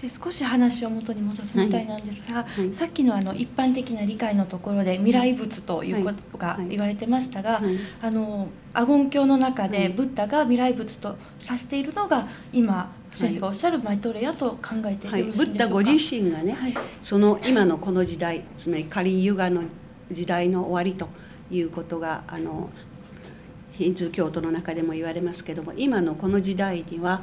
で少し話を元に戻すみたいなんですが、はい。はい。さっきのあの一般的な理解のところで未来仏ということが言われてましたが、はい。あのアゴン教の中はい。でブッダが未来仏と指しているのが今先生がおっしゃるマイトレヤと考えてい、しいんでしょうか、ブッダご自身がね、はい。その今のこの時代つまりカリユガの時代の終わりということがあのヒンズー教徒の中でも言われますけども今のこの時代には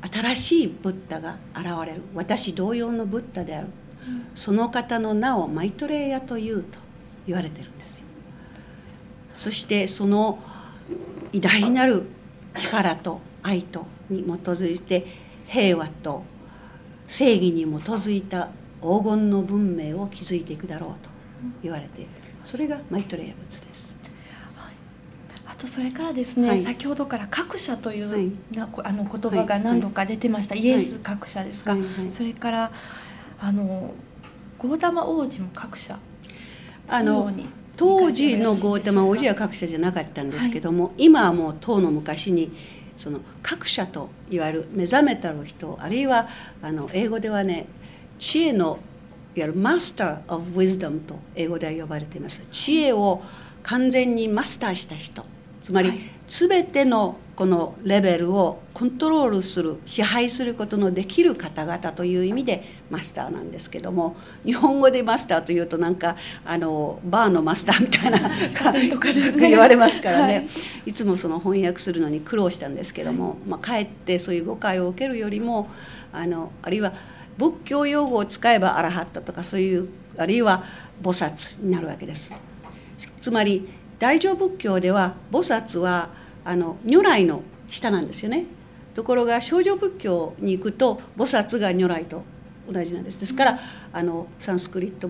新しいブッダが現れる。私同様のブッダである。その方の名をマイトレイヤというと言われてるんですよ。そしてその偉大なる力と愛とに基づいて平和と正義に基づいた黄金の文明を築いていくだろうと言われている。それがマイトレイヤ仏です。とそれからですね、はい。先ほどから格者という、はい。あの言葉が何度か出てました、イエス格者ですか、はい。はい。それからあのゴーダマ王子も格者あの当時のゴータマ王子はか格者じゃなかったんですけども、今はもう当の昔にその格者といわゆる目覚めたる人あるいはあの英語ではね知恵のいわゆるマスター・オブ・ウィズダムと英語では呼ばれています。知恵を完全にマスターした人つまり、はい。全てのこのレベルをコントロールする支配することのできる方々という意味でマスターなんですけども日本語でマスターというとなんかあのバーのマスターみたいなとかね。言われますからね、はい。い、つもその翻訳するのに苦労したんですけども、まあ、かえってそういう誤解を受けるよりもあのあるいは仏教用語を使えばアラハットとかそういうあるいは菩薩になるわけです。つまり大乗仏教では菩薩はあの如来の下なんですよね。ところが少女仏教に行くと菩薩が如来と同じなんです。ですからあのサンスクリット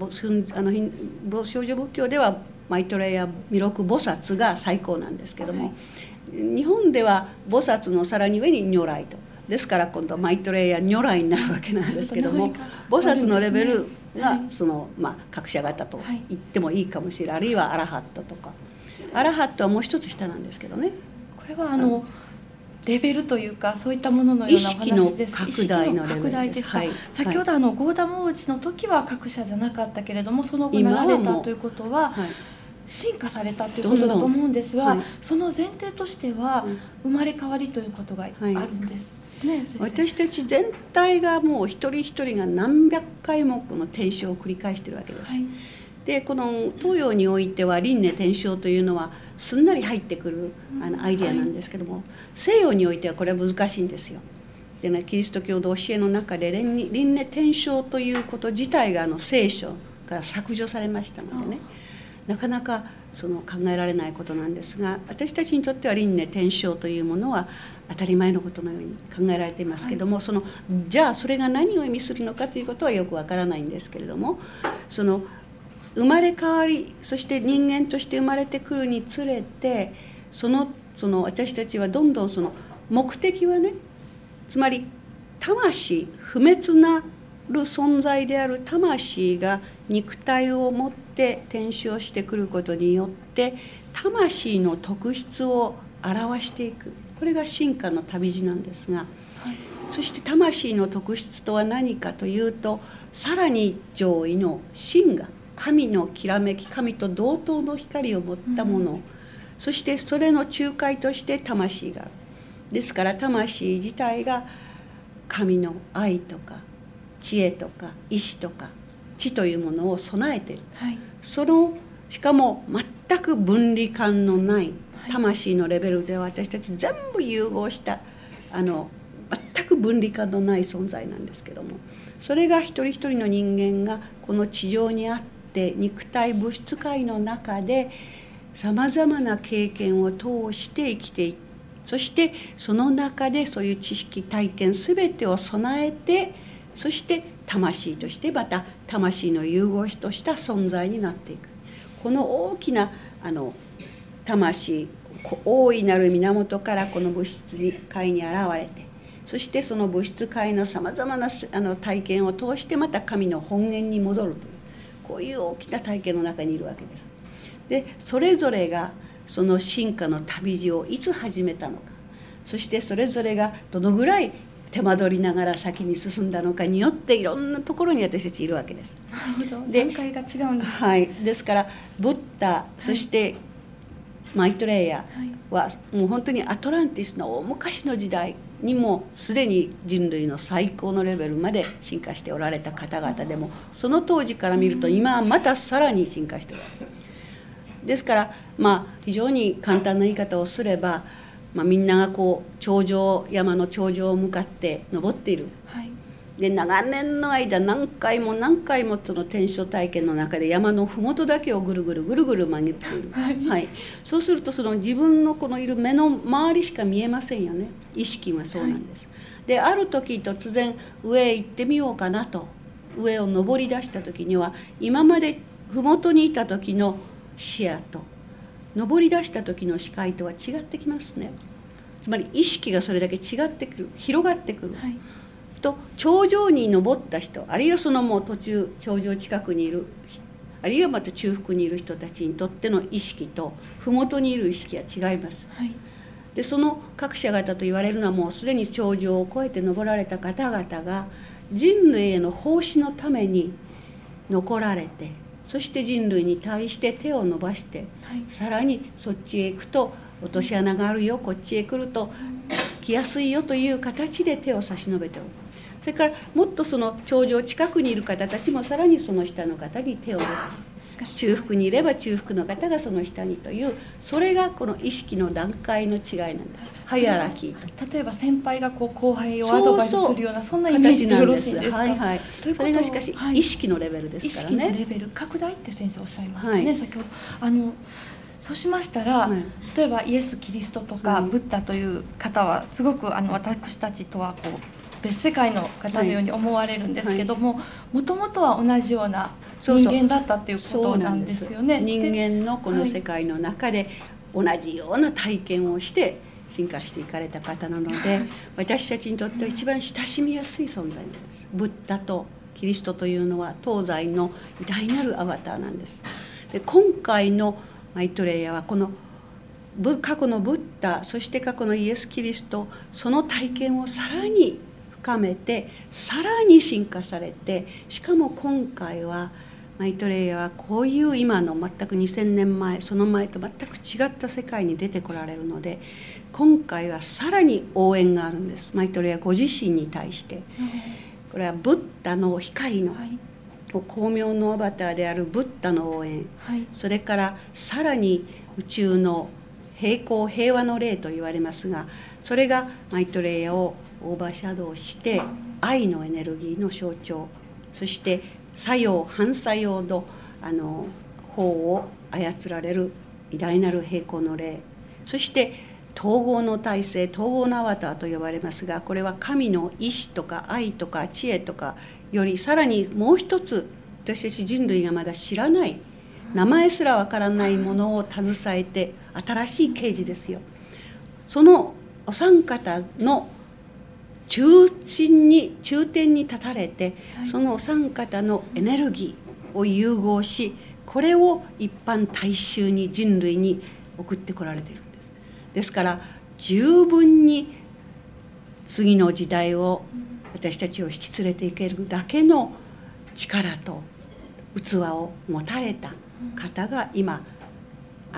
あの少女仏教ではマイトレイや弥勒菩薩が最高なんですけども、日本では菩薩のさらに上に如来と。ですから今度はマイトレイや如来になるわけなんですけども菩薩のレベルがその、まあ、格者型とはい。言ってもいいかもしれない。あるいはアラハットとかアラハットはもう一つ下なんですけどね。これはあのレベルというかそういったもののようなお話です。意識の拡大の拡大ですか、はい。先ほどあのゴーダム王子の時は格者じゃなかったけれどもその後なられたということははい。進化されたということだと思うんですがはい。その前提としてはうん。生まれ変わりということがあるんですね、私たち全体がもう一人一人が何百回もこの転生を繰り返してるわけです。はいでこの東洋においては輪廻転生というのはすんなり入ってくるあのアイデアなんですけども、西洋においてはこれは難しいんですよ。でねキリスト教の教えの中で輪廻転生ということ自体があの聖書から削除されましたのでねなかなかその考えられないことなんですが私たちにとっては輪廻転生というものは当たり前のことのように考えられていますけども、そのじゃあそれが何を意味するのかということはよくわからないんですけれどもその生まれ変わりそして人間として生まれてくるにつれてそのその私たちはどんどんその目的はねつまり魂不滅なる存在である魂が肉体を持って転生してくることによって魂の特質を表していくこれが進化の旅路なんですが。そして魂の特質とは何かというとさらに上位の真が神のきらめき神と同等の光を持ったもの、うん。そしてそれの仲介として魂が。ですから魂自体が神の愛とか知恵とか意志とか知というものを備えている。はい。そのしかも全く分離感のないはい。魂のレベルでは私たち全部融合したあの全く分離感のない存在なんですけども。それが一人一人の人間がこの地上にあって肉体物質界の中でさまざまな経験を通して生きていく。そしてその中でそういう知識体験全てを備えてそして魂としてまた魂の融合しとした存在になっていく。この大きなあの魂大いなる源からこの物質界に現れてそしてその物質界のさまざまなあの体験を通してまた神の本源に戻るという。こういう大きな体験の中にいるわけです。でそれぞれがその進化の旅路をいつ始めたのか。そしてそれぞれがどのぐらい手間取りながら先に進んだのかによっていろんなところに私たちいるわけです。なるほど。で段階が違うんですはい、ですからブッダそしてマイトレイヤはい。はもう本当にアトランティスの大昔の時代にもすでに人類の最高のレベルまで進化しておられた方々でもその当時から見ると今はまたさらに進化しておられる。ですからまあ非常に簡単な言い方をすれば、まあ、みんながこう頂上山の頂上を向かって登っているで長年の間何回も何回もその天正体験の中で山の麓だけをぐるぐるぐるぐる曲げている、はい。そうするとその自分のこのいる目の周りしか見えませんよね。意識はそうなんです。である時突然上へ行ってみようかなと。上を登り出した時には今まで麓にいた時の視野と登り出した時の視界とは違ってきますね。つまり意識がそれだけ違ってくる広がってくる。はいと頂上に登った人あるいはそのもう途中頂上近くにいる人あるいはまた中腹にいる人たちにとっての意識と麓にいる意識は違います。はい。でその各社方と言われるのはもうすでに頂上を越えて登られた方々が人類への奉仕のために残られてそして人類に対して手を伸ばしてはい。さらにそっちへ行くと落とし穴があるよこっちへ来ると来やすいよという形で手を差し伸べておくそれからもっとその頂上近くにいる方たちもさらにその下の方に手を伸ばす中腹にいれば中腹の方がその下にというそれがこの意識の段階の違いなんです。ハイアラキーと。例えば先輩がこう後輩をアドバイスするようなそんなイメー形ジでよなんですろしいですか？はいはい。というそれがしかしはい。意識のレベルです意から識のレねベル拡大って先生おっしゃいましたね、はい。先ほどあのそうしましたら、はい。例えばイエス・キリストとか、はいブッダという方はすごくあの私たちとはこう別世界の方のように思われるんですけどももともとは同じような人間だったっていうことなんですよね。人で間のこの世界の中で同じような体験をして進化していかれた方なので私たちにとっては一番親しみやすい存在なんです。ブッダとキリストというのは東西の偉大なるアバターなんです。で今回のマイトレイヤーはこのブ過去のブッダそして過去のイエス・キリストその体験をさらに深めてさらに進化されてしかも今回はマイトレイヤーはこういう今の全く2,000年前その前と全く違った世界に出てこられるので今回はさらに応援があるんです。マイトレイヤーご自身に対して。これはブッダの光のはい。光明のアバターであるブッダの応援。はい。それからさらに宇宙の平行平和の霊と言われますがそれがマイトレイヤをオーバーシャドウして愛のエネルギーの象徴。そして作用反作用のあの方を操られる偉大なる平行の霊。そして統合の体制統合のアバターと呼ばれますがこれは神の意志とか愛とか知恵とかよりさらにもう一つ私たち人類がまだ知らない名前すらわからないものを携えて新しい啓示ですよ。そのお三方の中心に中点に立たれて、はい。そのお三方のエネルギーを融合しこれを一般大衆に人類に送ってこられているんです。ですから十分に次の時代を私たちを引き連れていけるだけの力と器を持たれた方が今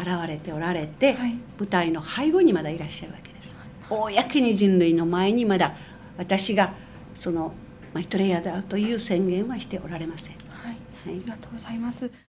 現れておられて、はい舞台の背後にまだいらっしゃるわけです。公に人類の前にまだ私がそのマイトレイヤーであるという宣言はしておられません。はい、はいありがとうございます。